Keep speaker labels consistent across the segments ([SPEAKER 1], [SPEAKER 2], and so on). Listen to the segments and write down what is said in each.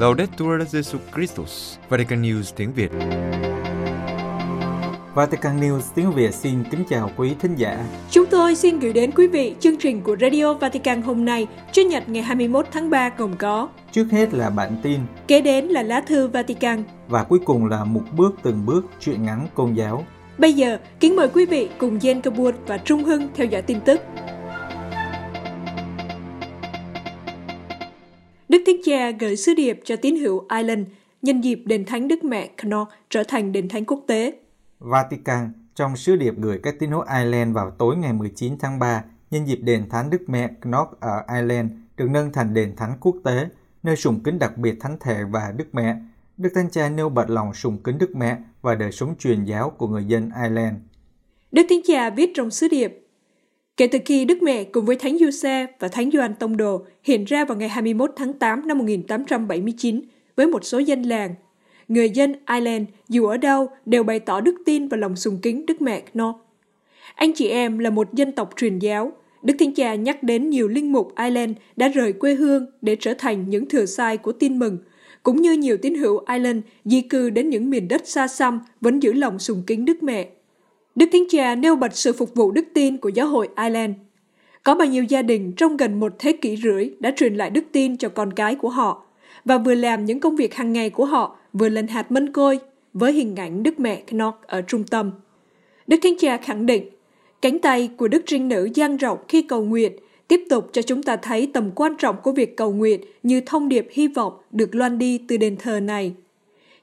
[SPEAKER 1] Laudetur Jesus Christus, Vatican News tiếng Việt.
[SPEAKER 2] Vatican News tiếng Việt xin kính chào quý thính giả.
[SPEAKER 3] Chúng tôi xin gửi đến quý vị chương trình của Radio Vatican hôm nay, Chủ nhật ngày 21 tháng 3 gồm có
[SPEAKER 2] Trước hết là bản tin
[SPEAKER 3] Kế đến là lá thư Vatican
[SPEAKER 2] và cuối cùng là một bước từng bước chuyện ngắn công giáo.
[SPEAKER 3] Bây giờ, kính mời quý vị cùng Jen Kabur và Trung Hưng theo dõi tin tức. Cha gửi sứ điệp cho tín hữu Ireland nhân dịp đền thánh Đức Mẹ Connaught trở thành đền thánh quốc tế.
[SPEAKER 2] Vatican trong sứ điệp gửi các tín hữu Ireland vào tối ngày 19 tháng 3 nhân dịp đền thánh Đức Mẹ Knock ở Ireland được nâng thành đền thánh quốc tế, nơi sùng kính đặc biệt thánh thể và Đức Mẹ. Đức Thánh Cha nêu bật lòng sùng kính Đức Mẹ và đời sống truyền giáo của người dân Ireland.
[SPEAKER 3] Đức Thánh Cha viết trong sứ điệp, Kể từ khi Đức Mẹ cùng với Thánh Giuse và Thánh Gioan Tông Đồ hiện ra vào ngày 21 tháng 8 năm 1879 với một số dân làng, người dân Ireland dù ở đâu đều bày tỏ đức tin và lòng sùng kính Đức Mẹ Knock. Anh chị em là một dân tộc truyền giáo. Đức Thánh Cha nhắc đến nhiều linh mục Ireland đã rời quê hương để trở thành những thừa sai của tin mừng, cũng như nhiều tín hữu Ireland di cư đến những miền đất xa xăm vẫn giữ lòng sùng kính Đức Mẹ. Đức Thánh Cha nêu bật sự phục vụ đức tin của giáo hội Ireland. Có bao nhiêu gia đình trong gần một thế kỷ rưỡi đã truyền lại đức tin cho con cái của họ và vừa làm những công việc hàng ngày của họ vừa lên hạt mân côi với hình ảnh Đức Mẹ Knock ở trung tâm. Đức Thánh Cha khẳng định, cánh tay của Đức Trinh Nữ dang rộng khi cầu nguyện tiếp tục cho chúng ta thấy tầm quan trọng của việc cầu nguyện như thông điệp hy vọng được loan đi từ đền thờ này.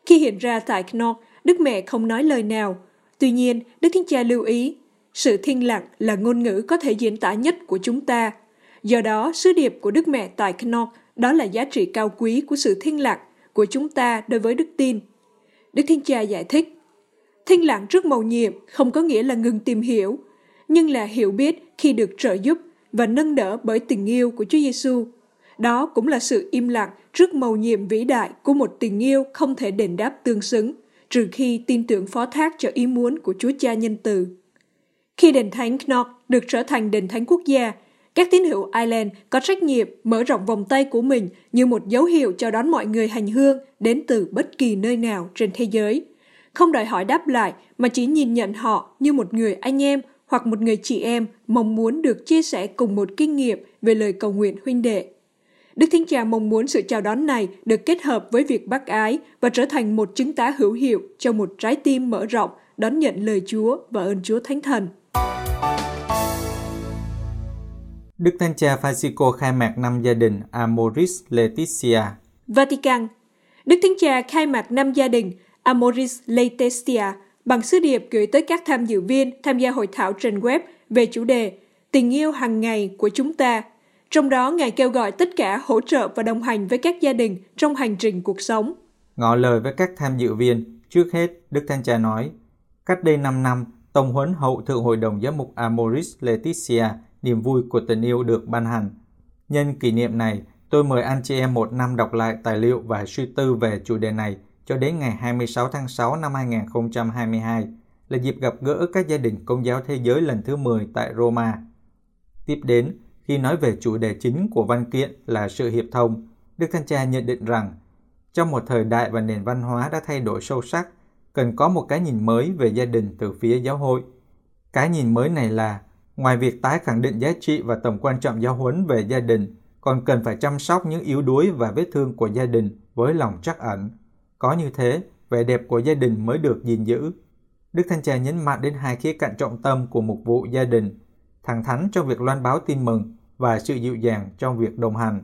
[SPEAKER 3] Khi hiện ra tại Knock, Đức Mẹ không nói lời nào. Tuy nhiên, Đức Thánh Cha lưu ý, sự thiên lặng là ngôn ngữ có thể diễn tả nhất của chúng ta. Do đó, sứ điệp của Đức Mẹ tại Knock đó là giá trị cao quý của sự thiên lặng của chúng ta đối với đức tin. Đức Thiên Cha giải thích, thiên lặng trước mầu nhiệm không có nghĩa là ngừng tìm hiểu, nhưng là hiểu biết khi được trợ giúp và nâng đỡ bởi tình yêu của Chúa Giêsu. Đó cũng là sự im lặng trước mầu nhiệm vĩ đại của một tình yêu không thể đền đáp tương xứng, trừ khi tin tưởng phó thác cho ý muốn của Chúa Cha nhân từ. Khi đền thánh Knock được trở thành đền thánh quốc gia, các tín hữu Ireland có trách nhiệm mở rộng vòng tay của mình như một dấu hiệu chào đón mọi người hành hương đến từ bất kỳ nơi nào trên thế giới. Không đòi hỏi đáp lại mà chỉ nhìn nhận họ như một người anh em hoặc một người chị em mong muốn được chia sẻ cùng một kinh nghiệm về lời cầu nguyện huynh đệ. Đức Thánh Cha mong muốn sự chào đón này được kết hợp với việc bác ái và trở thành một chứng tá hữu hiệu cho một trái tim mở rộng đón nhận lời Chúa và ơn Chúa Thánh Thần.
[SPEAKER 2] Đức Thánh Cha Francisco khai mạc năm gia đình Amoris Laetitia.
[SPEAKER 3] Vatican Đức Thánh Cha khai mạc năm gia đình Amoris Laetitia bằng sứ điệp gửi tới các tham dự viên tham gia hội thảo trên web về chủ đề Tình yêu hàng ngày của chúng ta. Trong đó, Ngài kêu gọi tất cả hỗ trợ và đồng hành với các gia đình trong hành trình cuộc sống.
[SPEAKER 2] Ngỏ lời với các tham dự viên, trước hết, Đức Thánh Cha nói, cách đây 5 năm, tổng huấn hậu Thượng Hội đồng Giám mục Amoris Laetitia niềm vui của tình yêu được ban hành. Nhân kỷ niệm này, tôi mời anh chị em một năm đọc lại tài liệu và suy tư về chủ đề này cho đến ngày 26 tháng 6 năm 2022 là dịp gặp gỡ các gia đình công giáo thế giới lần thứ 10 tại Roma. Tiếp đến, khi nói về chủ đề chính của văn kiện là sự hiệp thông, Đức Thanh Cha nhận định rằng trong một thời đại và nền văn hóa đã thay đổi sâu sắc, cần có một cái nhìn mới về gia đình từ phía giáo hội. Cái nhìn mới này là Ngoài việc tái khẳng định giá trị và tầm quan trọng giáo huấn về gia đình, còn cần phải chăm sóc những yếu đuối và vết thương của gia đình với lòng trắc ẩn. Có như thế, vẻ đẹp của gia đình mới được gìn giữ. Đức Thanh Cha nhấn mạnh đến hai khía cạnh trọng tâm của mục vụ gia đình, thẳng thắn trong việc loan báo tin mừng và sự dịu dàng trong việc đồng hành.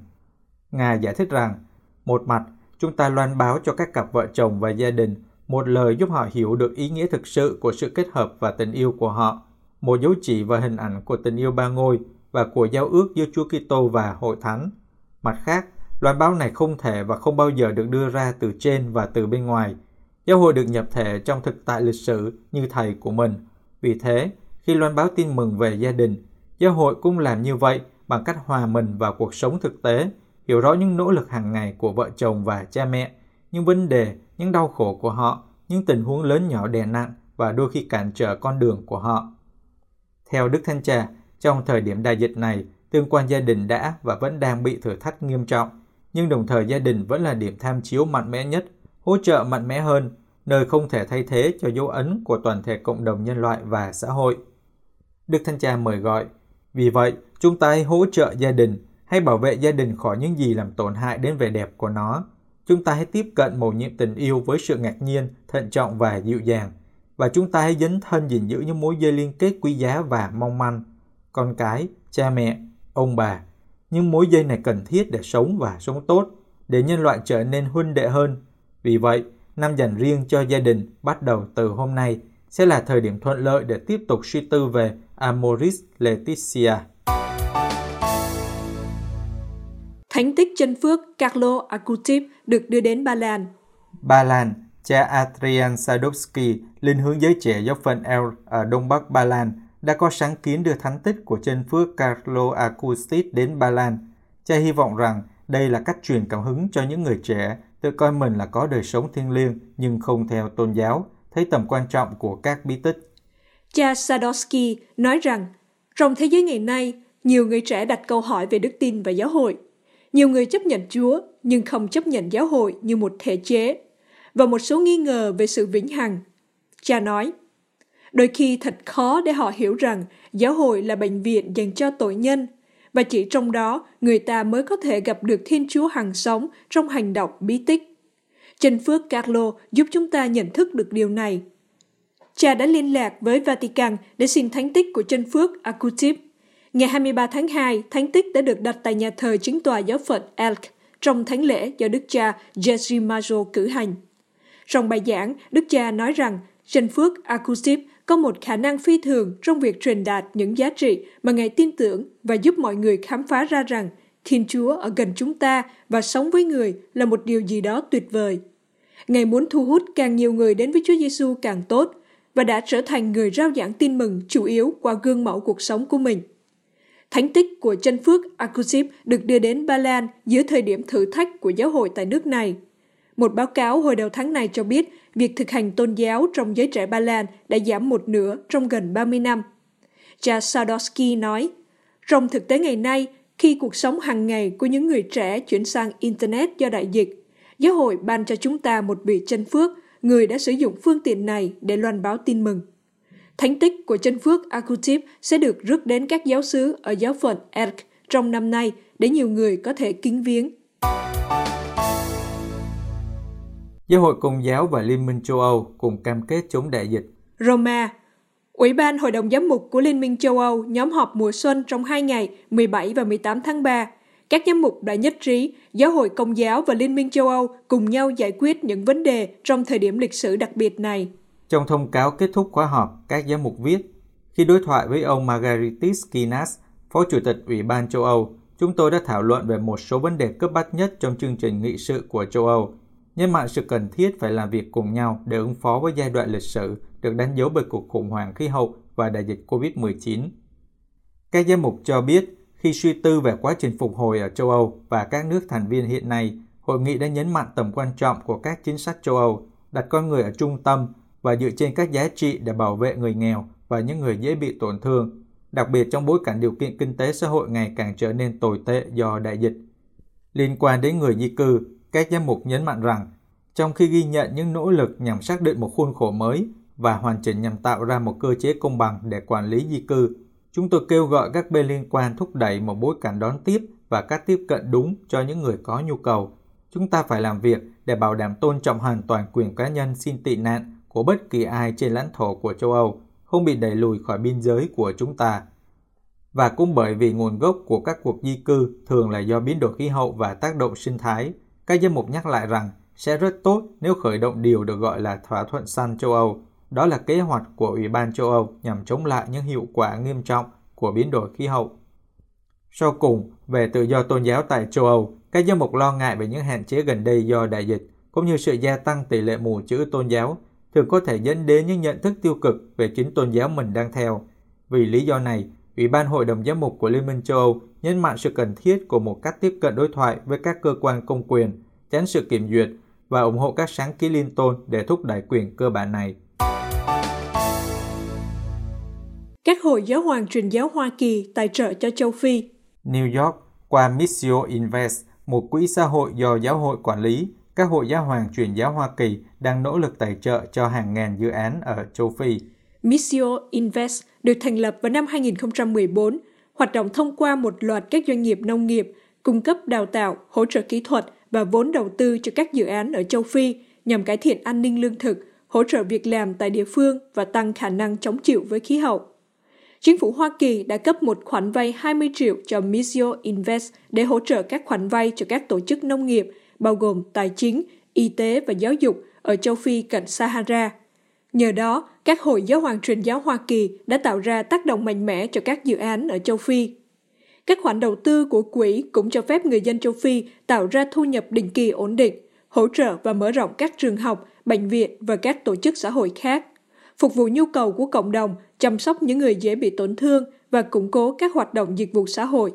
[SPEAKER 2] Ngài giải thích rằng, một mặt, chúng ta loan báo cho các cặp vợ chồng và gia đình một lời giúp họ hiểu được ý nghĩa thực sự của sự kết hợp và tình yêu của họ một dấu chỉ và hình ảnh của tình yêu ba ngôi và của giao ước giữa Chúa Kitô và Hội Thánh. Mặt khác, loan báo này không thể và không bao giờ được đưa ra từ trên và từ bên ngoài. Giáo hội được nhập thể trong thực tại lịch sử như thầy của mình. Vì thế, khi loan báo tin mừng về gia đình, giáo hội cũng làm như vậy bằng cách hòa mình vào cuộc sống thực tế, hiểu rõ những nỗ lực hàng ngày của vợ chồng và cha mẹ, những vấn đề, những đau khổ của họ, những tình huống lớn nhỏ đè nặng và đôi khi cản trở con đường của họ. Theo Đức Thanh Cha, trong thời điểm đại dịch này, tương quan gia đình đã và vẫn đang bị thử thách nghiêm trọng. nhưng đồng thời gia đình vẫn là điểm tham chiếu mạnh mẽ nhất, hỗ trợ mạnh mẽ hơn, nơi không thể thay thế cho dấu ấn của toàn thể cộng đồng nhân loại và xã hội. Đức Thánh Cha mời gọi, vì vậy chúng ta hãy hỗ trợ gia đình, hay bảo vệ gia đình khỏi những gì làm tổn hại đến vẻ đẹp của nó. Chúng ta hãy tiếp cận mầu nhiệm tình yêu với sự ngạc nhiên, thận trọng và dịu dàng. Và chúng ta hãy dấn thân gìn giữ những mối dây liên kết quý giá và mong manh. Con cái, cha mẹ, ông bà. những mối dây này cần thiết để sống và sống tốt, để nhân loại trở nên huynh đệ hơn. Vì vậy, năm dành riêng cho gia đình bắt đầu từ hôm nay sẽ là thời điểm thuận lợi để tiếp tục suy tư về Amoris Laetitia.
[SPEAKER 3] Thánh tích chân phước Carlo Acutis được đưa đến Ba Lan.
[SPEAKER 2] Ba Lan, cha Adrian Sadowski, linh hướng giới trẻ giáo phận El ở Đông Bắc Ba Lan, đã có sáng kiến đưa thánh tích của chân phước Carlo Acutis đến Ba Lan. Cha hy vọng rằng đây là cách truyền cảm hứng cho những người trẻ tự coi mình là có đời sống thiêng liêng nhưng không theo tôn giáo, thấy tầm quan trọng của các bí tích.
[SPEAKER 3] Cha Sadowski nói rằng, trong thế giới ngày nay, nhiều người trẻ đặt câu hỏi về đức tin và giáo hội. Nhiều người chấp nhận Chúa nhưng không chấp nhận giáo hội như một thể chế và một số nghi ngờ về sự vĩnh hằng. Cha nói, đôi khi thật khó để họ hiểu rằng giáo hội là bệnh viện dành cho tội nhân và chỉ trong đó người ta mới có thể gặp được Thiên Chúa hằng sống trong hành động bí tích. Chân phước Carlo giúp chúng ta nhận thức được điều này. Cha đã liên lạc với Vatican để xin thánh tích của chân phước Akutip. Ngày 23 tháng 2, thánh tích đã được đặt tại nhà thờ chính tòa giáo phận Elk trong thánh lễ do Đức cha Jesse Majo cử hành. Trong bài giảng, Đức cha nói rằng Trần Phước Akutip có một khả năng phi thường trong việc truyền đạt những giá trị mà Ngài tin tưởng và giúp mọi người khám phá ra rằng Thiên Chúa ở gần chúng ta và sống với người là một điều gì đó tuyệt vời. Ngài muốn thu hút càng nhiều người đến với Chúa Giêsu càng tốt và đã trở thành người rao giảng tin mừng chủ yếu qua gương mẫu cuộc sống của mình. Thánh tích của chân phước Akusip được đưa đến Ba Lan dưới thời điểm thử thách của giáo hội tại nước này. Một báo cáo hồi đầu tháng này cho biết việc thực hành tôn giáo trong giới trẻ Ba Lan đã giảm một nửa trong gần 30 năm. Cha Sadowski nói, trong thực tế ngày nay, khi cuộc sống hàng ngày của những người trẻ chuyển sang Internet do đại dịch, giáo hội ban cho chúng ta một vị chân phước, người đã sử dụng phương tiện này để loan báo tin mừng. Thánh tích của chân phước Akutiv sẽ được rước đến các giáo sứ ở giáo phận Erk trong năm nay để nhiều người có thể kính viếng.
[SPEAKER 2] Giáo hội Công giáo và Liên minh châu Âu cùng cam kết chống đại dịch.
[SPEAKER 3] Roma Ủy ban Hội đồng Giám mục của Liên minh châu Âu nhóm họp mùa xuân trong hai ngày 17 và 18 tháng 3. Các giám mục đã nhất trí, Giáo hội Công giáo và Liên minh châu Âu cùng nhau giải quyết những vấn đề trong thời điểm lịch sử đặc biệt này.
[SPEAKER 2] Trong thông cáo kết thúc khóa họp, các giám mục viết, khi đối thoại với ông Margaritis Kinas, Phó Chủ tịch Ủy ban châu Âu, chúng tôi đã thảo luận về một số vấn đề cấp bách nhất trong chương trình nghị sự của châu Âu, nhấn mạnh sự cần thiết phải làm việc cùng nhau để ứng phó với giai đoạn lịch sử được đánh dấu bởi cuộc khủng hoảng khí hậu và đại dịch COVID-19. Các giám mục cho biết, khi suy tư về quá trình phục hồi ở châu Âu và các nước thành viên hiện nay, hội nghị đã nhấn mạnh tầm quan trọng của các chính sách châu Âu, đặt con người ở trung tâm và dựa trên các giá trị để bảo vệ người nghèo và những người dễ bị tổn thương, đặc biệt trong bối cảnh điều kiện kinh tế xã hội ngày càng trở nên tồi tệ do đại dịch. Liên quan đến người di cư, các giám mục nhấn mạnh rằng, trong khi ghi nhận những nỗ lực nhằm xác định một khuôn khổ mới và hoàn chỉnh nhằm tạo ra một cơ chế công bằng để quản lý di cư, chúng tôi kêu gọi các bên liên quan thúc đẩy một bối cảnh đón tiếp và các tiếp cận đúng cho những người có nhu cầu. Chúng ta phải làm việc để bảo đảm tôn trọng hoàn toàn quyền cá nhân xin tị nạn của bất kỳ ai trên lãnh thổ của châu Âu không bị đẩy lùi khỏi biên giới của chúng ta. Và cũng bởi vì nguồn gốc của các cuộc di cư thường là do biến đổi khí hậu và tác động sinh thái, các giám mục nhắc lại rằng sẽ rất tốt nếu khởi động điều được gọi là thỏa thuận xanh châu Âu. Đó là kế hoạch của Ủy ban châu Âu nhằm chống lại những hiệu quả nghiêm trọng của biến đổi khí hậu. Sau cùng, về tự do tôn giáo tại châu Âu, các giám mục lo ngại về những hạn chế gần đây do đại dịch, cũng như sự gia tăng tỷ lệ mù chữ tôn giáo thường có thể dẫn đến những nhận thức tiêu cực về chính tôn giáo mình đang theo. Vì lý do này, Ủy ban Hội đồng Giám mục của Liên minh châu Âu nhấn mạnh sự cần thiết của một cách tiếp cận đối thoại với các cơ quan công quyền, tránh sự kiểm duyệt và ủng hộ các sáng kiến liên tôn để thúc đẩy quyền cơ bản này.
[SPEAKER 3] Các hội giáo hoàng truyền giáo Hoa Kỳ tài trợ cho châu Phi
[SPEAKER 2] New York qua Missio Invest một quỹ xã hội do giáo hội quản lý, các hội giáo hoàng truyền giáo Hoa Kỳ đang nỗ lực tài trợ cho hàng ngàn dự án ở châu Phi.
[SPEAKER 3] Missio Invest được thành lập vào năm 2014, hoạt động thông qua một loạt các doanh nghiệp nông nghiệp, cung cấp đào tạo, hỗ trợ kỹ thuật và vốn đầu tư cho các dự án ở châu Phi nhằm cải thiện an ninh lương thực, hỗ trợ việc làm tại địa phương và tăng khả năng chống chịu với khí hậu. Chính phủ Hoa Kỳ đã cấp một khoản vay 20 triệu cho Missio Invest để hỗ trợ các khoản vay cho các tổ chức nông nghiệp, bao gồm tài chính, y tế và giáo dục ở châu Phi cạnh Sahara. Nhờ đó, các hội giáo hoàng truyền giáo Hoa Kỳ đã tạo ra tác động mạnh mẽ cho các dự án ở châu Phi. Các khoản đầu tư của quỹ cũng cho phép người dân châu Phi tạo ra thu nhập định kỳ ổn định, hỗ trợ và mở rộng các trường học, bệnh viện và các tổ chức xã hội khác, phục vụ nhu cầu của cộng đồng, chăm sóc những người dễ bị tổn thương và củng cố các hoạt động dịch vụ xã hội.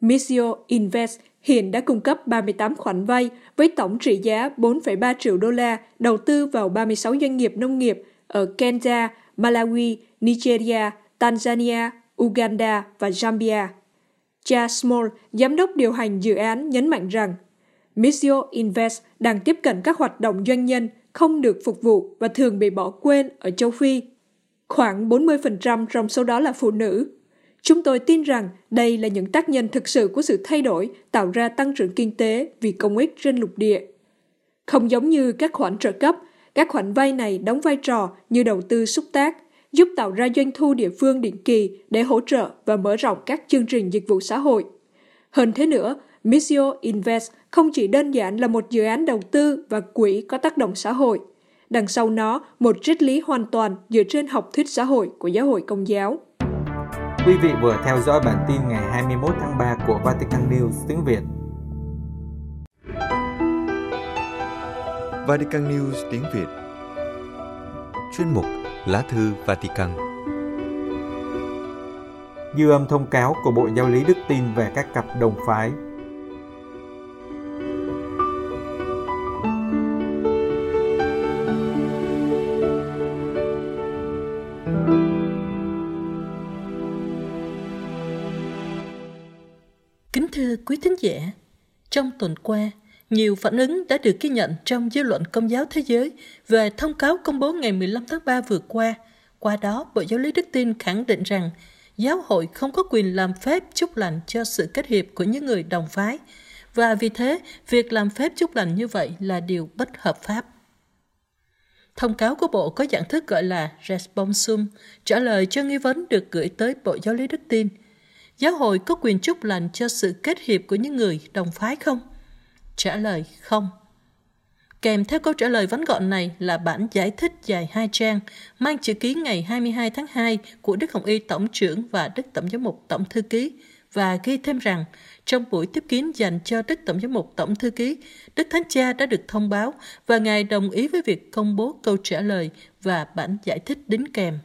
[SPEAKER 3] Missio Invest hiện đã cung cấp 38 khoản vay với tổng trị giá 4,3 triệu đô la đầu tư vào 36 doanh nghiệp nông nghiệp ở Kenya, Malawi, Nigeria, Tanzania, Uganda và Zambia. Cha Small, giám đốc điều hành dự án, nhấn mạnh rằng Missio Invest đang tiếp cận các hoạt động doanh nhân không được phục vụ và thường bị bỏ quên ở châu Phi. Khoảng 40% trong số đó là phụ nữ. Chúng tôi tin rằng đây là những tác nhân thực sự của sự thay đổi tạo ra tăng trưởng kinh tế vì công ích trên lục địa. Không giống như các khoản trợ cấp, các khoản vay này đóng vai trò như đầu tư xúc tác, giúp tạo ra doanh thu địa phương định kỳ để hỗ trợ và mở rộng các chương trình dịch vụ xã hội. Hơn thế nữa, Missio Invest không chỉ đơn giản là một dự án đầu tư và quỹ có tác động xã hội. Đằng sau nó, một triết lý hoàn toàn dựa trên học thuyết xã hội của giáo hội công giáo.
[SPEAKER 2] Quý vị vừa theo dõi bản tin ngày 21 tháng 3 của Vatican News tiếng Việt.
[SPEAKER 1] Vatican News tiếng Việt Chuyên mục Lá thư Vatican
[SPEAKER 2] Dư âm thông cáo của Bộ Giáo lý Đức tin về các cặp đồng phái
[SPEAKER 4] thính giả, trong tuần qua, nhiều phản ứng đã được ghi nhận trong dư luận công giáo thế giới về thông cáo công bố ngày 15 tháng 3 vừa qua. Qua đó, Bộ Giáo lý Đức tin khẳng định rằng giáo hội không có quyền làm phép chúc lành cho sự kết hiệp của những người đồng phái, và vì thế, việc làm phép chúc lành như vậy là điều bất hợp pháp. Thông cáo của Bộ có dạng thức gọi là Responsum, trả lời cho nghi vấn được gửi tới Bộ Giáo lý Đức tin. Giáo hội có quyền chúc lành cho sự kết hiệp của những người đồng phái không? Trả lời không. Kèm theo câu trả lời vắn gọn này là bản giải thích dài hai trang, mang chữ ký ngày 22 tháng 2 của Đức Hồng Y Tổng trưởng và Đức Tổng giám mục Tổng thư ký, và ghi thêm rằng trong buổi tiếp kiến dành cho Đức Tổng giám mục Tổng thư ký, Đức Thánh Cha đã được thông báo và Ngài đồng ý với việc công bố câu trả lời và bản giải thích đính kèm.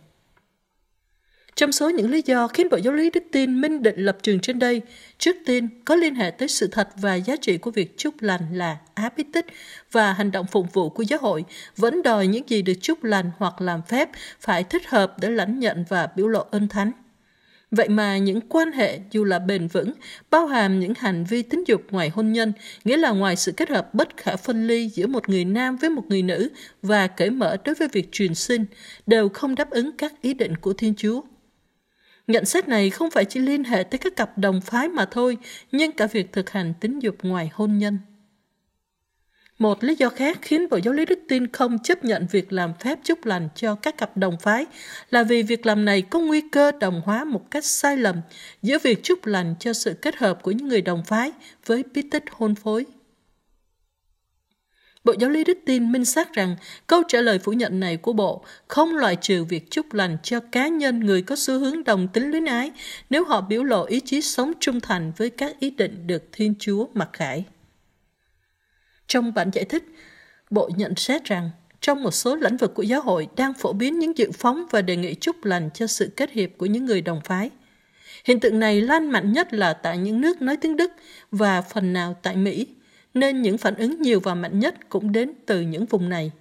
[SPEAKER 4] Trong số những lý do khiến Bộ Giáo lý Đức tin minh định lập trường trên đây, trước tiên có liên hệ tới sự thật và giá trị của việc chúc lành là áp ít tích và hành động phục vụ của giáo hội vẫn đòi những gì được chúc lành hoặc làm phép phải thích hợp để lãnh nhận và biểu lộ ơn thánh. Vậy mà những quan hệ dù là bền vững, bao hàm những hành vi tính dục ngoài hôn nhân, nghĩa là ngoài sự kết hợp bất khả phân ly giữa một người nam với một người nữ và cởi mở đối với việc truyền sinh, đều không đáp ứng các ý định của Thiên Chúa. Nhận xét này không phải chỉ liên hệ tới các cặp đồng phái mà thôi, nhưng cả việc thực hành tính dục ngoài hôn nhân. Một lý do khác khiến Bộ Giáo lý Đức tin không chấp nhận việc làm phép chúc lành cho các cặp đồng phái là vì việc làm này có nguy cơ đồng hóa một cách sai lầm giữa việc chúc lành cho sự kết hợp của những người đồng phái với bí tích hôn phối. Bộ Giáo lý Đức tin minh xác rằng câu trả lời phủ nhận này của Bộ không loại trừ việc chúc lành cho cá nhân người có xu hướng đồng tính luyến ái nếu họ biểu lộ ý chí sống trung thành với các ý định được Thiên Chúa mặc khải. Trong bản giải thích, Bộ nhận xét rằng trong một số lĩnh vực của giáo hội đang phổ biến những dự phóng và đề nghị chúc lành cho sự kết hiệp của những người đồng phái. Hiện tượng này lan mạnh nhất là tại những nước nói tiếng Đức và phần nào tại Mỹ, nên những phản ứng nhiều và mạnh nhất cũng đến từ những vùng này.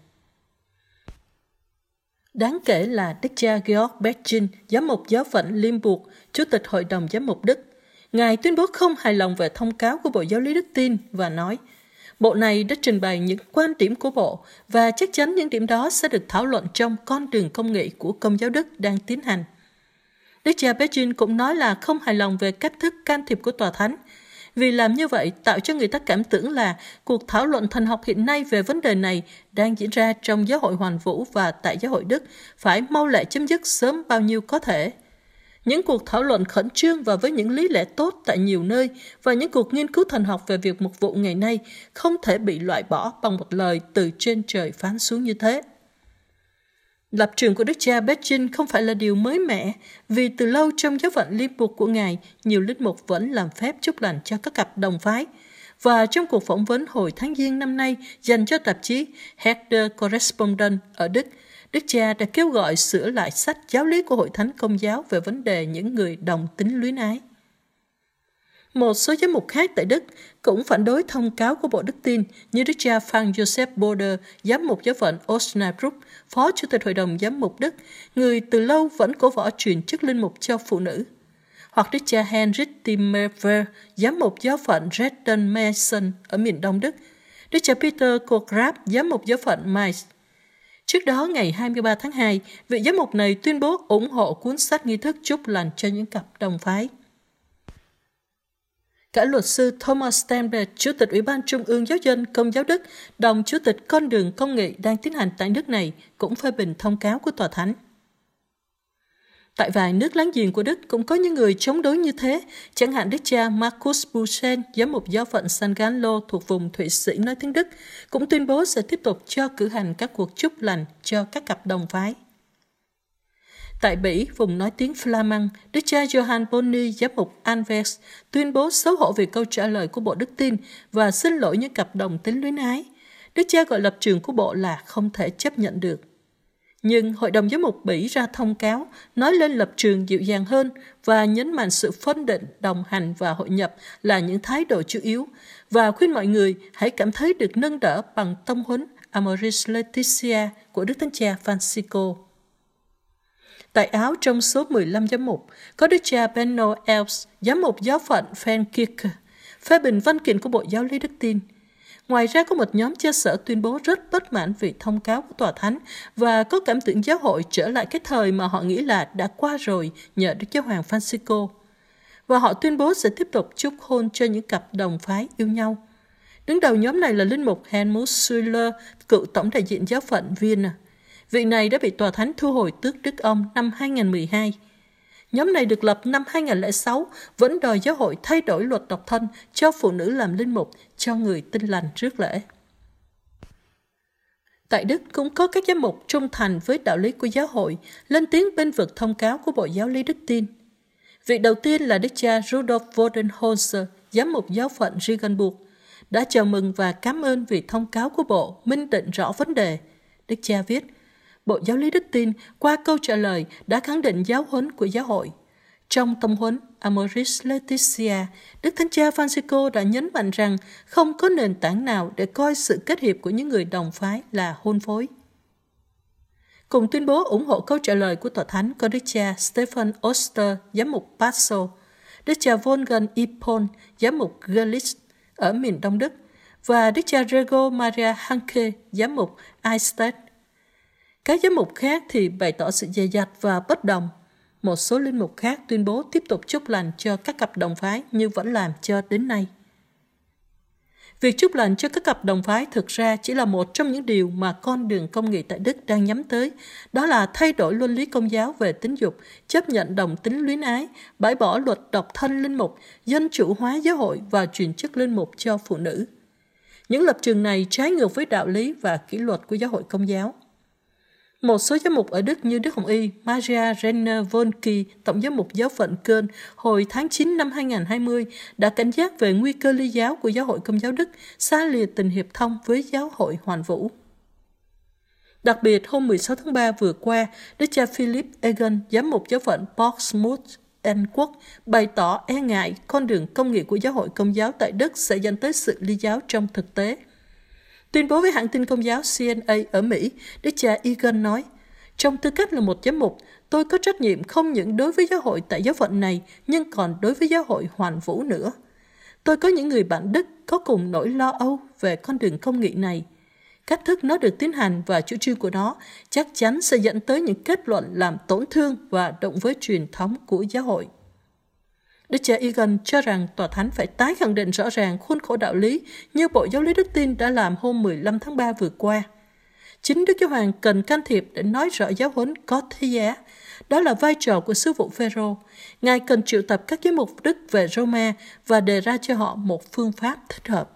[SPEAKER 4] Đáng kể là Đức cha Georg Bechin, giám mục giáo phận Limburg, chủ tịch Hội đồng giám mục Đức, Ngài tuyên bố không hài lòng về thông cáo của Bộ Giáo lý Đức tin và nói, Bộ này đã trình bày những quan điểm của Bộ và chắc chắn những điểm đó sẽ được thảo luận trong con đường công nghệ của Công giáo Đức đang tiến hành. Đức cha Beijing cũng nói là không hài lòng về cách thức can thiệp của Tòa Thánh, vì làm như vậy tạo cho người ta cảm tưởng là cuộc thảo luận thần học hiện nay về vấn đề này đang diễn ra trong giáo hội Hoàn Vũ và tại giáo hội Đức phải mau lẹ chấm dứt sớm bao nhiêu có thể. Những cuộc thảo luận khẩn trương và với những lý lẽ tốt tại nhiều nơi và những cuộc nghiên cứu thần học về việc mục vụ ngày nay không thể bị loại bỏ bằng một lời từ trên trời phán xuống như thế. Lập trường của Đức cha Beijing không phải là điều mới mẻ, vì từ lâu trong giáo phận liên mục của Ngài, nhiều linh mục vẫn làm phép chúc lành cho các cặp đồng phái. Và trong cuộc phỏng vấn hồi tháng Giêng năm nay dành cho tạp chí Herder Correspondent ở Đức, Đức cha đã kêu gọi sửa lại sách giáo lý của Hội Thánh Công giáo về vấn đề những người đồng tính luyến ái. Một số giám mục khác tại Đức cũng phản đối thông cáo của Bộ Đức tin như Đức cha Frank Josef Boder, giám mục giáo phận Osnabrück, phó chủ tịch Hội đồng Giám mục Đức, người từ lâu vẫn cổ võ truyền chức linh mục cho phụ nữ. Hoặc Đức cha Heinrich Timmerver, giám mục giáo phận Redden Mason ở miền Đông Đức, Đức cha Peter Kograb, giám mục giáo phận Mainz. Trước đó, ngày 23 tháng 2, vị giám mục này tuyên bố ủng hộ cuốn sách nghi thức chúc lành cho những cặp đồng phái. Cả luật sư Thomas Stenberg, Chủ tịch Ủy ban Trung ương Giáo dân Công giáo Đức, đồng Chủ tịch Con đường Công nghệ đang tiến hành tại nước này, cũng phê bình thông cáo của Tòa Thánh. Tại vài nước láng giềng của Đức cũng có những người chống đối như thế, chẳng hạn đức cha Markus Buchen, giám mục giáo phận San Gallo thuộc vùng Thụy Sĩ nói tiếng Đức, cũng tuyên bố sẽ tiếp tục cho cử hành các cuộc chúc lành cho các cặp đồng phái. Tại Bỉ, vùng nói tiếng Flamand, Đức cha Johann Boni, giám mục Anvers, tuyên bố xấu hổ về câu trả lời của Bộ Đức tin và xin lỗi những cặp đồng tính luyến ái. Đức cha gọi lập trường của Bộ là không thể chấp nhận được. Nhưng Hội đồng Giám mục Bỉ ra thông cáo nói lên lập trường dịu dàng hơn và nhấn mạnh sự phân định, đồng hành và hội nhập là những thái độ chủ yếu và khuyên mọi người hãy cảm thấy được nâng đỡ bằng tâm huấn Amoris Laetitia của Đức Thánh Cha Francisco. Tại Áo trong số 15 giám mục, có Đức cha Benno Elves, giám mục giáo phận Fenkirk, phê bình văn kiện của Bộ Giáo lý Đức tin. Ngoài ra có một nhóm cha sở tuyên bố rất bất mãn vì thông cáo của Tòa Thánh và có cảm tưởng giáo hội trở lại cái thời mà họ nghĩ là đã qua rồi nhờ Đức Giáo Hoàng Francisco. Và họ tuyên bố sẽ tiếp tục chúc hôn cho những cặp đồng phái yêu nhau. Đứng đầu nhóm này là linh mục Helmut Schüller, cựu tổng đại diện giáo phận Vienna. Vị này đã bị tòa thánh thu hồi tước đức ông năm 2012. Nhóm này được lập năm 2006, vẫn đòi giáo hội thay đổi luật độc thân cho phụ nữ làm linh mục, cho người tin lành trước lễ. Tại Đức cũng có các giám mục trung thành với đạo lý của giáo hội, lên tiếng bên vực thông cáo của Bộ Giáo lý Đức tin. Vị đầu tiên là Đức cha Rudolf Wodenholzer, giám mục giáo phận Regensburg, đã chào mừng và cảm ơn vì thông cáo của Bộ minh định rõ vấn đề. Đức cha viết, Bộ Giáo lý Đức tin qua câu trả lời đã khẳng định giáo huấn của giáo hội. Trong tâm huấn Amoris Laetitia, Đức Thánh Cha Francisco đã nhấn mạnh rằng không có nền tảng nào để coi sự kết hiệp của những người đồng phái là hôn phối. Cùng tuyên bố ủng hộ câu trả lời của Tòa Thánh có Đức cha Stephen Oster, giám mục Paso, Đức cha Wolfgang Ipon, giám mục Görlitz ở miền Đông Đức, và Đức cha Rego Maria Hanke, giám mục Eichstätt các giám mục khác thì bày tỏ sự dè dặt và bất đồng. Một số linh mục khác tuyên bố tiếp tục chúc lành cho các cặp đồng phái như vẫn làm cho đến nay. Việc chúc lành cho các cặp đồng phái thực ra chỉ là một trong những điều mà con đường công nghị tại Đức đang nhắm tới, đó là thay đổi luân lý công giáo về tính dục, chấp nhận đồng tính luyến ái, bãi bỏ luật độc thân linh mục, dân chủ hóa giáo hội và chuyển chức linh mục cho phụ nữ. Những lập trường này trái ngược với đạo lý và kỷ luật của giáo hội công giáo. Một số giám mục ở Đức như Đức Hồng Y, Maria Renner Vonki, Tổng giám mục giáo phận Köln, hồi tháng 9 năm 2020 đã cảnh giác về nguy cơ ly giáo của giáo hội công giáo Đức xa lìa tình hiệp thông với giáo hội hoàn vũ. Đặc biệt, hôm 16 tháng 3 vừa qua, Đức cha Philip Egan, giám mục giáo phận Portsmouth, Anh quốc, bày tỏ e ngại con đường công nghiệp của giáo hội công giáo tại Đức sẽ dẫn tới sự ly giáo trong thực tế – Tuyên bố với hãng tin công giáo CNA ở Mỹ, Đức cha Egan nói, Trong tư cách là một giám mục, tôi có trách nhiệm không những đối với giáo hội tại giáo phận này, nhưng còn đối với giáo hội hoàn vũ nữa. Tôi có những người bạn Đức có cùng nỗi lo âu về con đường công nghị này. Cách thức nó được tiến hành và chủ trương của nó chắc chắn sẽ dẫn tới những kết luận làm tổn thương và động với truyền thống của giáo hội. Đức cha Egan cho rằng tòa thánh phải tái khẳng định rõ ràng khuôn khổ đạo lý như Bộ Giáo lý Đức tin đã làm hôm 15 tháng 3 vừa qua. Chính Đức Giáo Hoàng cần can thiệp để nói rõ giáo huấn có thế giá. Đó là vai trò của sứ vụ Phêrô. Ngài cần triệu tập các giám mục Đức về Roma và đề ra cho họ một phương pháp thích hợp.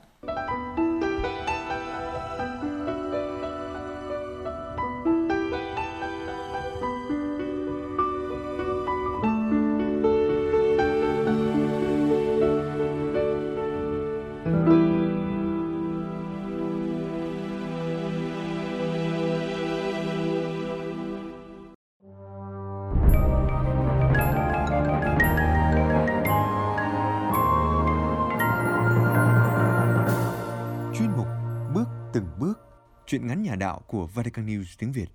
[SPEAKER 1] Chuyện ngắn nhà đạo của Vatican News tiếng Việt.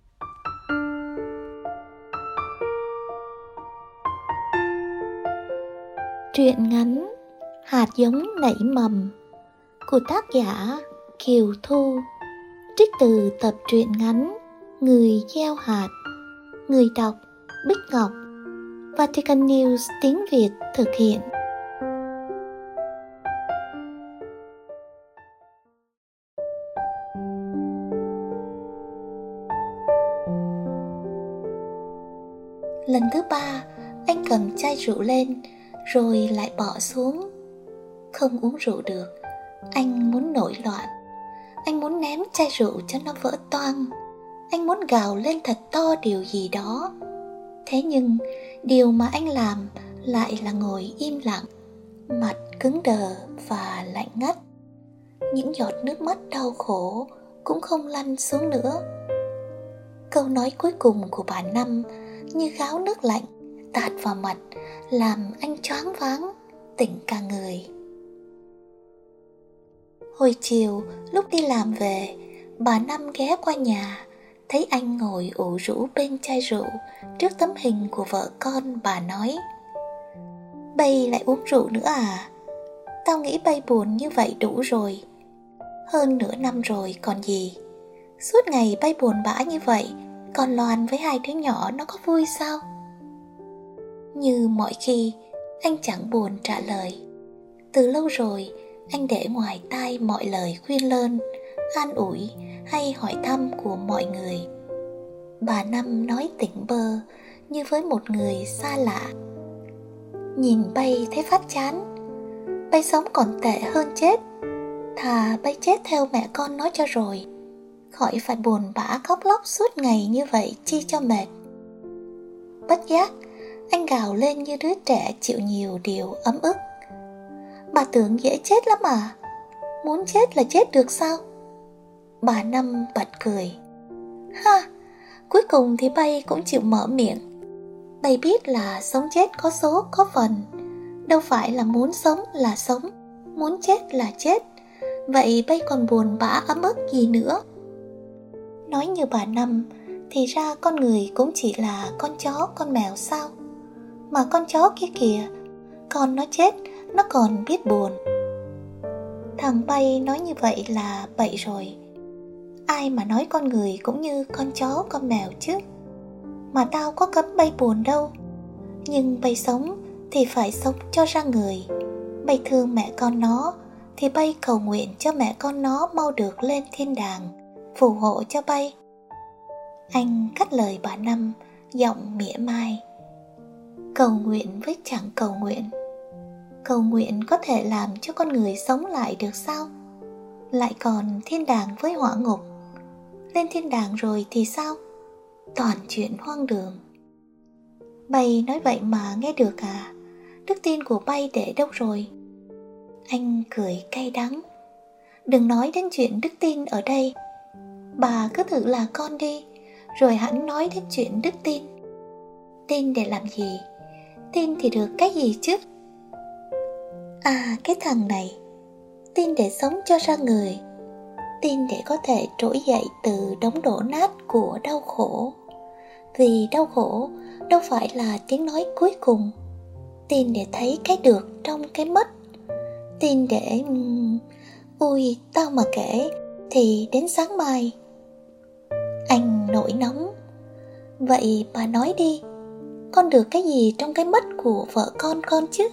[SPEAKER 5] Truyện ngắn, Hạt giống nảy mầm, của tác giả Kiều Thu, trích từ tập truyện ngắn Người gieo hạt, Người đọc Bích Ngọc Vatican News tiếng Việt thực hiện chai rượu lên, rồi lại bỏ xuống. Không uống rượu được, anh muốn nổi loạn. Anh muốn ném chai rượu cho nó vỡ toang. Anh muốn gào lên thật to điều gì đó. Thế nhưng, điều mà anh làm lại là ngồi im lặng, mặt cứng đờ và lạnh ngắt. Những giọt nước mắt đau khổ cũng không lăn xuống nữa. Câu nói cuối cùng của bà Năm như gáo nước lạnh tạt vào mặt, làm anh choáng váng, tỉnh cả người. Hồi chiều, lúc đi làm về, bà năm ghé qua nhà, thấy anh ngồi ủ rũ bên chai rượu trước tấm hình của vợ con bà nói, bay lại uống rượu nữa à? Tao nghĩ bay buồn như vậy đủ rồi. Hơn nửa năm rồi còn gì. Suốt ngày bay buồn bã như vậy, còn loan với hai đứa nhỏ nó có vui sao? Như mọi khi, anh chẳng buồn trả lời. Từ lâu rồi, anh để ngoài tai mọi lời khuyên lơn, an ủi hay hỏi thăm của mọi người. Bà năm nói tỉnh bơ, như với một người xa lạ. Nhìn bay thấy phát chán. Bay sống còn tệ hơn chết. Thà bay chết theo mẹ con nó cho rồi. Khỏi phải buồn bã khóc lóc suốt ngày như vậy chi cho mệt. Bất giác anh gào lên như đứa trẻ chịu nhiều điều ấm ức. Bà tưởng dễ chết lắm à? Muốn chết là chết được sao? Bà năm bật cười. Ha, cuối cùng thì bay cũng chịu mở miệng. Bay biết là sống chết có số, có phần. Đâu phải là muốn sống là sống, muốn chết là chết. Vậy bay còn buồn bã ấm ức gì nữa? Nói như bà năm, thì ra con người cũng chỉ là con chó, con mèo sao? Mà con chó kia kìa. Con nó chết, nó còn biết buồn. Thằng bay nói như vậy là bậy rồi. Ai mà nói con người cũng như con chó, con mèo chứ? Mà tao có cấm bay buồn đâu. Nhưng bay sống thì phải sống cho ra người. Bay thương mẹ con nó thì bay cầu nguyện cho mẹ con nó mau được lên thiên đàng, phù hộ cho bay. Anh cắt lời bà năm giọng mỉa mai cầu nguyện với chẳng cầu nguyện. Cầu nguyện có thể làm cho con người sống lại được sao? Lại còn thiên đàng với hỏa ngục. Lên thiên đàng rồi thì sao? Toàn chuyện hoang đường. Bay nói vậy mà nghe được à? Đức tin của bay để đâu rồi? Anh cười cay đắng. Đừng nói đến chuyện đức tin ở đây. Bà cứ thử là con đi, rồi hắn nói đến chuyện đức tin. Tin để làm gì? Tin thì được cái gì chứ? À cái thằng này, tin để sống cho ra người, tin để có thể trỗi dậy từ đống đổ nát của đau khổ. Vì đau khổ đâu phải là tiếng nói cuối cùng. Tin để thấy cái được trong cái mất. Tin để ui, tao mà kể thì đến sáng mai. Anh nổi nóng. Vậy bà nói đi con được cái gì trong cái mất của vợ con con chứ?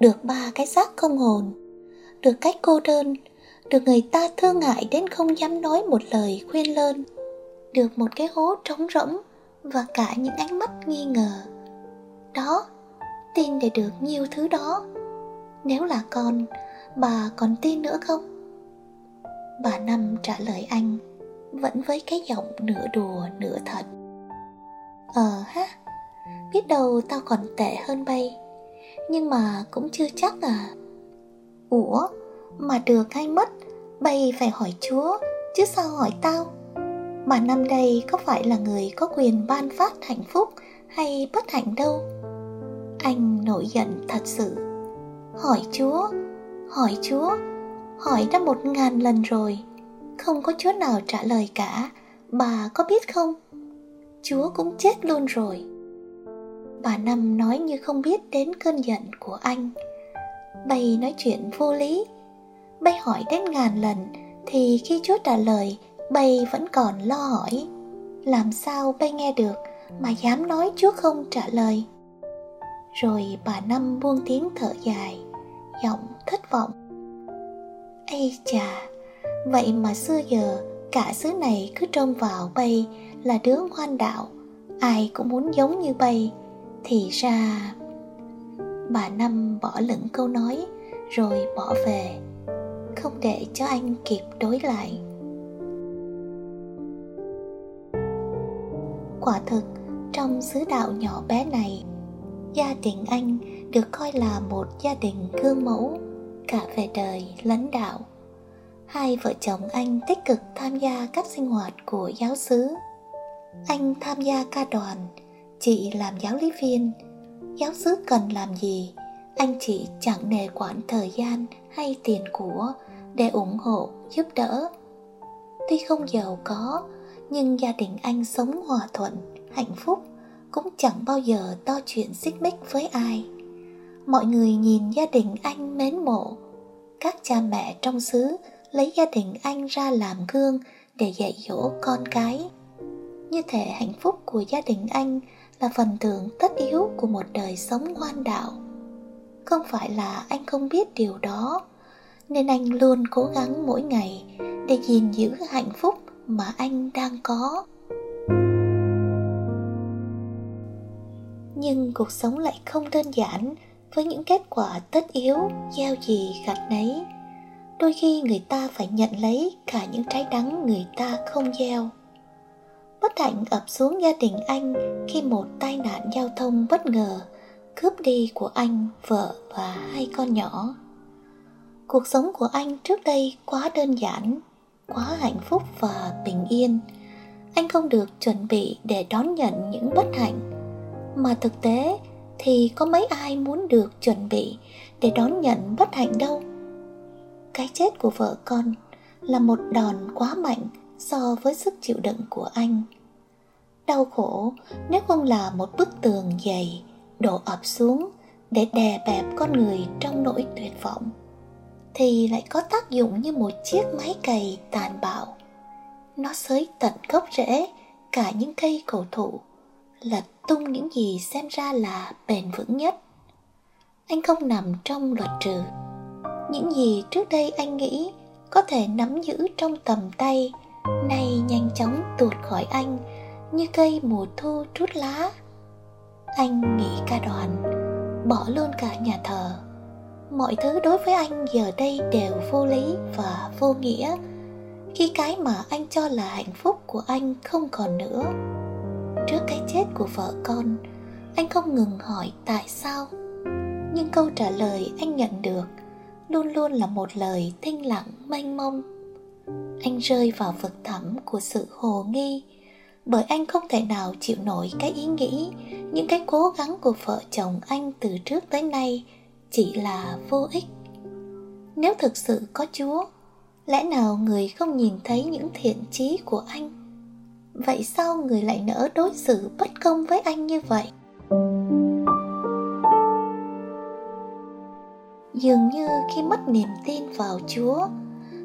[SPEAKER 5] Được ba cái xác không hồn, được cái cô đơn, được người ta thương ngại đến không dám nói một lời khuyên lơn, được một cái hố trống rỗng và cả những ánh mắt nghi ngờ. Đó, tin để được nhiều thứ đó. Nếu là con, bà còn tin nữa không? Bà năm trả lời anh, vẫn với cái giọng nửa đùa nửa thật. Ờ ha biết đâu tao còn tệ hơn bay. Nhưng mà cũng chưa chắc à ủa, mà được hay mất, bay phải hỏi chúa, chứ sao hỏi tao? Bà năm đây có phải là người có quyền ban phát hạnh phúc hay bất hạnh đâu? Anh nổi giận thật sự. Hỏi chúa hỏi chúa, hỏi đã một ngàn lần rồi, không có chúa nào trả lời cả, bà có biết không? Chúa cũng chết luôn rồi bà năm nói như không biết đến cơn giận của anh. Bay nói chuyện vô lý. Bay hỏi đến ngàn lần, thì khi chúa trả lời, bay vẫn còn lo hỏi. Làm sao bay nghe được mà dám nói chúa không trả lời? Rồi bà năm buông tiếng thở dài, giọng thất vọng. Ây chà, vậy mà xưa giờ cả xứ này cứ trông vào bay là đứa ngoan đạo, ai cũng muốn giống như bay thì ra, bà năm bỏ lửng câu nói rồi bỏ về, không để cho anh kịp đối lại. Quả thực, trong xứ đạo nhỏ bé này, gia đình anh được coi là một gia đình gương mẫu cả về đời lẫn đạo. Hai vợ chồng anh tích cực tham gia các sinh hoạt của giáo xứ. Anh tham gia ca đoàn chị làm giáo lý viên. Giáo sứ cần làm gì? Anh chị chẳng nề quản thời gian hay tiền của để ủng hộ, giúp đỡ. Tuy không giàu có, nhưng gia đình anh sống hòa thuận, hạnh phúc, cũng chẳng bao giờ to chuyện xích mích với ai. Mọi người nhìn gia đình anh mến mộ. Các cha mẹ trong xứ lấy gia đình anh ra làm gương để dạy dỗ con cái. Như thể hạnh phúc của gia đình anh là phần thưởng tất yếu của một đời sống ngoan đạo. Không phải là anh không biết điều đó, nên anh luôn cố gắng mỗi ngày để gìn giữ hạnh phúc mà anh đang có. Nhưng cuộc sống lại không đơn giản với những kết quả tất yếu, gieo gì, gặt nấy. Đôi khi người ta phải nhận lấy cả những trái đắng người ta không gieo bất hạnh ập xuống gia đình anh khi một tai nạn giao thông bất ngờ cướp đi của anh, vợ và hai con nhỏ. Cuộc sống của anh trước đây quá đơn giản, quá hạnh phúc và bình yên. Anh không được chuẩn bị để đón nhận những bất hạnh, mà thực tế thì có mấy ai muốn được chuẩn bị để đón nhận bất hạnh đâu. Cái chết của vợ con là một đòn quá mạnh so với sức chịu đựng của anh đau khổ nếu không là một bức tường dày đổ ập xuống để đè bẹp con người trong nỗi tuyệt vọng, thì lại có tác dụng như một chiếc máy cày tàn bạo. Nó xới tận gốc rễ cả những cây cổ thụ, lật tung những gì xem ra là bền vững nhất. Anh không nằm trong luật trừ. Những gì trước đây anh nghĩ có thể nắm giữ trong tầm tay, nay nhanh chóng tuột khỏi anh như cây mùa thu trút lá. Anh nghỉ ca đoàn, bỏ luôn cả nhà thờ. Mọi thứ đối với anh giờ đây đều vô lý và vô nghĩa, khi cái mà anh cho là hạnh phúc của anh không còn nữa. Trước cái chết của vợ con, anh không ngừng hỏi tại sao, nhưng câu trả lời anh nhận được luôn luôn là một lời thinh lặng, mênh mông. Anh rơi vào vực thẳm của sự hồ nghi bởi anh không thể nào chịu nổi cái ý nghĩ, những cái cố gắng của vợ chồng anh từ trước tới nay chỉ là vô ích. Nếu thực sự có chúa, lẽ nào người không nhìn thấy những thiện chí của anh? Vậy sao người lại nỡ đối xử bất công với anh như vậy? Dường như khi mất niềm tin vào chúa,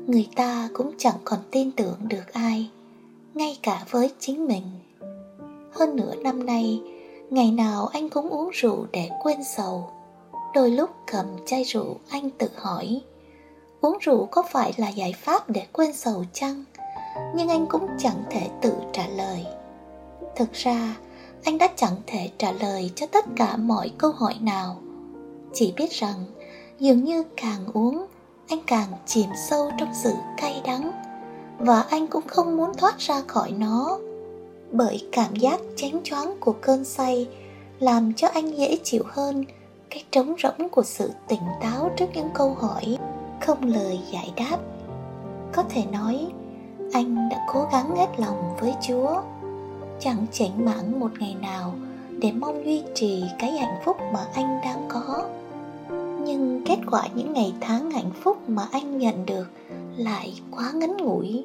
[SPEAKER 5] người ta cũng chẳng còn tin tưởng được ai ngay cả với chính mình. Hơn nửa năm nay, ngày nào anh cũng uống rượu để quên sầu. Đôi lúc cầm chai rượu, anh tự hỏi, uống rượu có phải là giải pháp để quên sầu chăng? Nhưng anh cũng chẳng thể tự trả lời. Thực ra, anh đã chẳng thể trả lời cho tất cả mọi câu hỏi nào. Chỉ biết rằng, dường như càng uống, anh càng chìm sâu trong sự cay đắng và anh cũng không muốn thoát ra khỏi nó. Bởi cảm giác chánh choáng của cơn say làm cho anh dễ chịu hơn cái trống rỗng của sự tỉnh táo trước những câu hỏi, không lời giải đáp. Có thể nói, anh đã cố gắng hết lòng với chúa. Chẳng chảnh mãn một ngày nào để mong duy trì cái hạnh phúc mà anh đang có. Nhưng kết quả những ngày tháng hạnh phúc mà anh nhận được lại quá ngắn ngủi.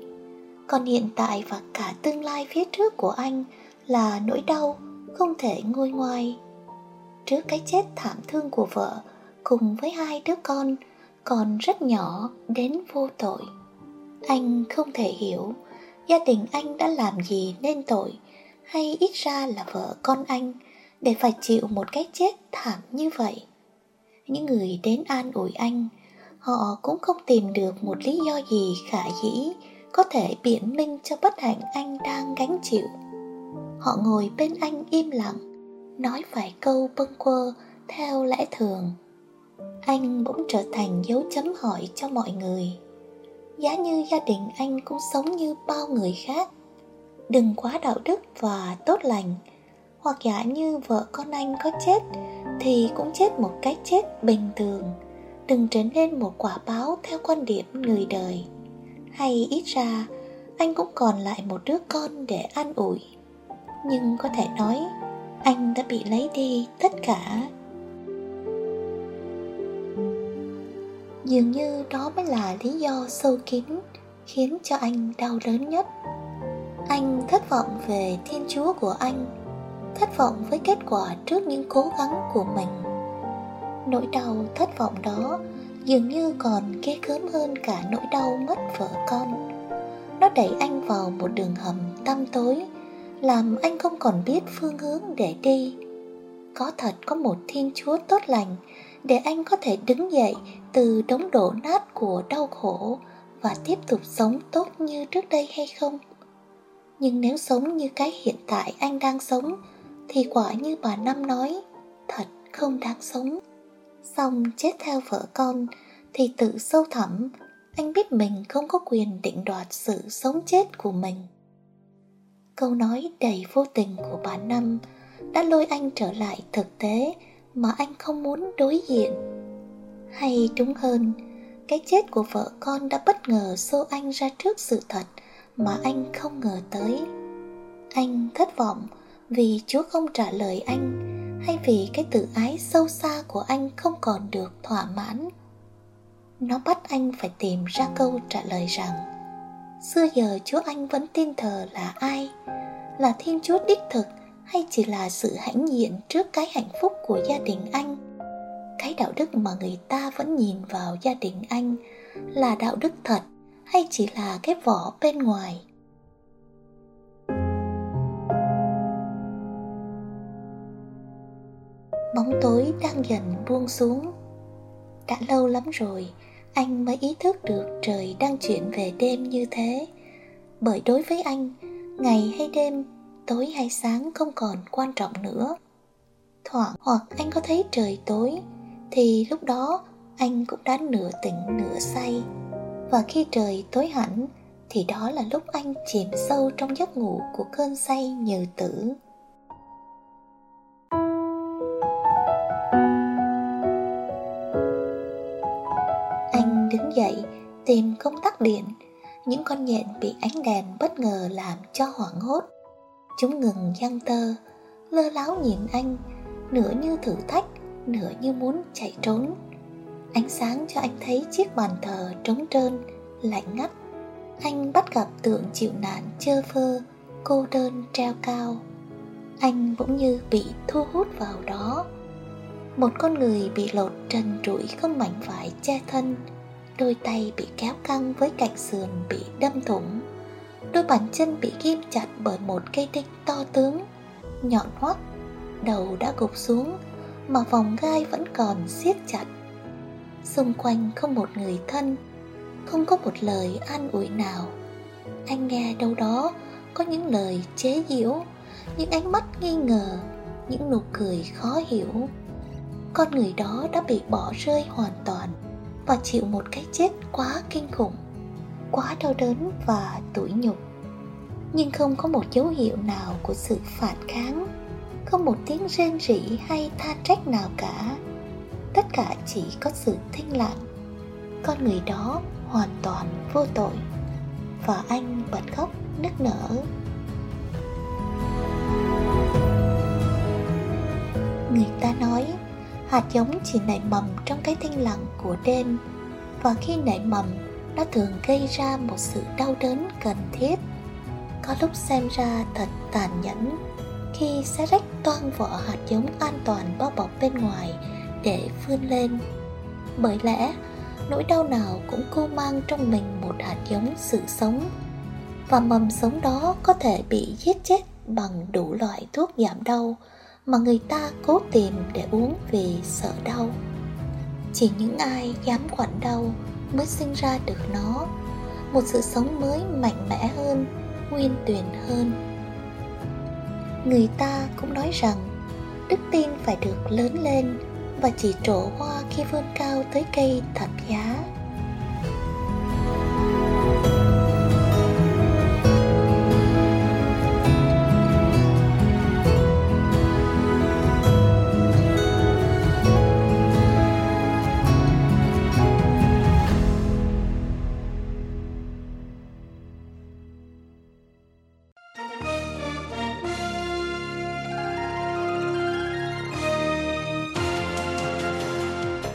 [SPEAKER 5] Còn hiện tại và cả tương lai phía trước của anh là nỗi đau không thể nguôi ngoai trước cái chết thảm thương của vợ cùng với hai đứa con còn rất nhỏ đến vô tội. Anh không thể hiểu gia đình anh đã làm gì nên tội hay ít ra là vợ con anh để phải chịu một cái chết thảm như vậy. Những người đến an ủi anh họ cũng không tìm được một lý do gì khả dĩ có thể biện minh cho bất hạnh anh đang gánh chịu. Họ ngồi bên anh im lặng, nói vài câu bâng quơ theo lẽ thường. Anh bỗng trở thành dấu chấm hỏi cho mọi người. Giá như gia đình anh cũng sống như bao người khác. Đừng quá đạo đức và tốt lành. Hoặc giả như vợ con anh có chết, thì cũng chết một cái chết bình thường đừng trở nên một quả báo theo quan điểm người đời. Hay ít ra, anh cũng còn lại một đứa con để an ủi. Nhưng có thể nói, anh đã bị lấy đi tất cả. Dường như đó mới là lý do sâu kín khiến cho anh đau đớn nhất. Anh thất vọng về thiên chúa của anh, thất vọng với kết quả trước những cố gắng của mình nỗi đau thất vọng đó dường như còn ghê gớm hơn cả nỗi đau mất vợ con. Nó đẩy anh vào một đường hầm tăm tối, làm anh không còn biết phương hướng để đi. Có thật có một thiên chúa tốt lành để anh có thể đứng dậy từ đống đổ nát của đau khổ và tiếp tục sống tốt như trước đây hay không? Nhưng nếu sống như cái hiện tại anh đang sống thì quả như bà năm nói, thật không đáng sống xong chết theo vợ con, thì tự sâu thẳm, anh biết mình không có quyền định đoạt sự sống chết của mình. Câu nói đầy vô tình của bà năm đã lôi anh trở lại thực tế mà anh không muốn đối diện. Hay đúng hơn, cái chết của vợ con đã bất ngờ xô anh ra trước sự thật mà anh không ngờ tới. Anh thất vọng vì chúa không trả lời anh hay vì cái tự ái sâu xa của anh không còn được thỏa mãn, nó bắt anh phải tìm ra câu trả lời rằng, xưa giờ chúa anh vẫn tin thờ là ai? Là thiên chúa đích thực hay chỉ là sự hãnh diện trước cái hạnh phúc của gia đình anh? Cái đạo đức mà người ta vẫn nhìn vào gia đình anh là đạo đức thật hay chỉ là cái vỏ bên ngoài? Bóng tối đang dần buông xuống. Đã lâu lắm rồi, anh mới ý thức được trời đang chuyển về đêm như thế. Bởi đối với anh, ngày hay đêm, tối hay sáng không còn quan trọng nữa. Thoảng hoặc anh có thấy trời tối, thì lúc đó anh cũng đã nửa tỉnh nửa say. Và khi trời tối hẳn, thì đó là lúc anh chìm sâu trong giấc ngủ của cơn say nhừ tử. Tìm công tắc điện. Những con nhện bị ánh đèn bất ngờ làm cho hoảng hốt. Chúng ngừng giăng tơ, lơ láo nhìn anh, nửa như thử thách, nửa như muốn chạy trốn. Ánh sáng cho anh thấy chiếc bàn thờ trống trơn, lạnh ngắt. Anh bắt gặp tượng chịu nạn chơ phơ, cô đơn treo cao. Anh bỗng như bị thu hút vào đó. Một con người bị lột trần trụi không mảnh vải che thân đôi tay bị kéo căng với cạnh sườn bị đâm thủng. Đôi bàn chân bị ghim chặt bởi một cây đinh to tướng. Nhọn hoắt, đầu đã gục xuống, mà vòng gai vẫn còn siết chặt. Xung quanh không một người thân, không có một lời an ủi nào. Anh nghe đâu đó có những lời chế giễu, những ánh mắt nghi ngờ, những nụ cười khó hiểu. Con người đó đã bị bỏ rơi hoàn toàn và chịu một cái chết quá kinh khủng, quá đau đớn và tủi nhục. Nhưng không có một dấu hiệu nào của sự phản kháng, không một tiếng rên rỉ hay than trách nào cả. Tất cả chỉ có sự thinh lặng. Con người đó hoàn toàn vô tội và anh bật khóc nức nở. Người ta nói hạt giống chỉ nảy mầm trong cái thinh lặng của đêm. Và khi nảy mầm, nó thường gây ra một sự đau đớn cần thiết. Có lúc xem ra thật tàn nhẫn, khi xé rách toan vỏ hạt giống an toàn bao bọc bên ngoài để vươn lên. Bởi lẽ, nỗi đau nào cũng cô mang trong mình một hạt giống sự sống. Và mầm sống đó có thể bị giết chết bằng đủ loại thuốc giảm đau mà người ta cố tìm để uống vì sợ đau. Chỉ những ai dám quản đau mới sinh ra được nó. Một sự sống mới mạnh mẽ hơn nguyên tuyền hơn. Người ta cũng nói rằng, đức tin phải được lớn lên và chỉ trổ hoa khi vươn cao tới cây thập giá.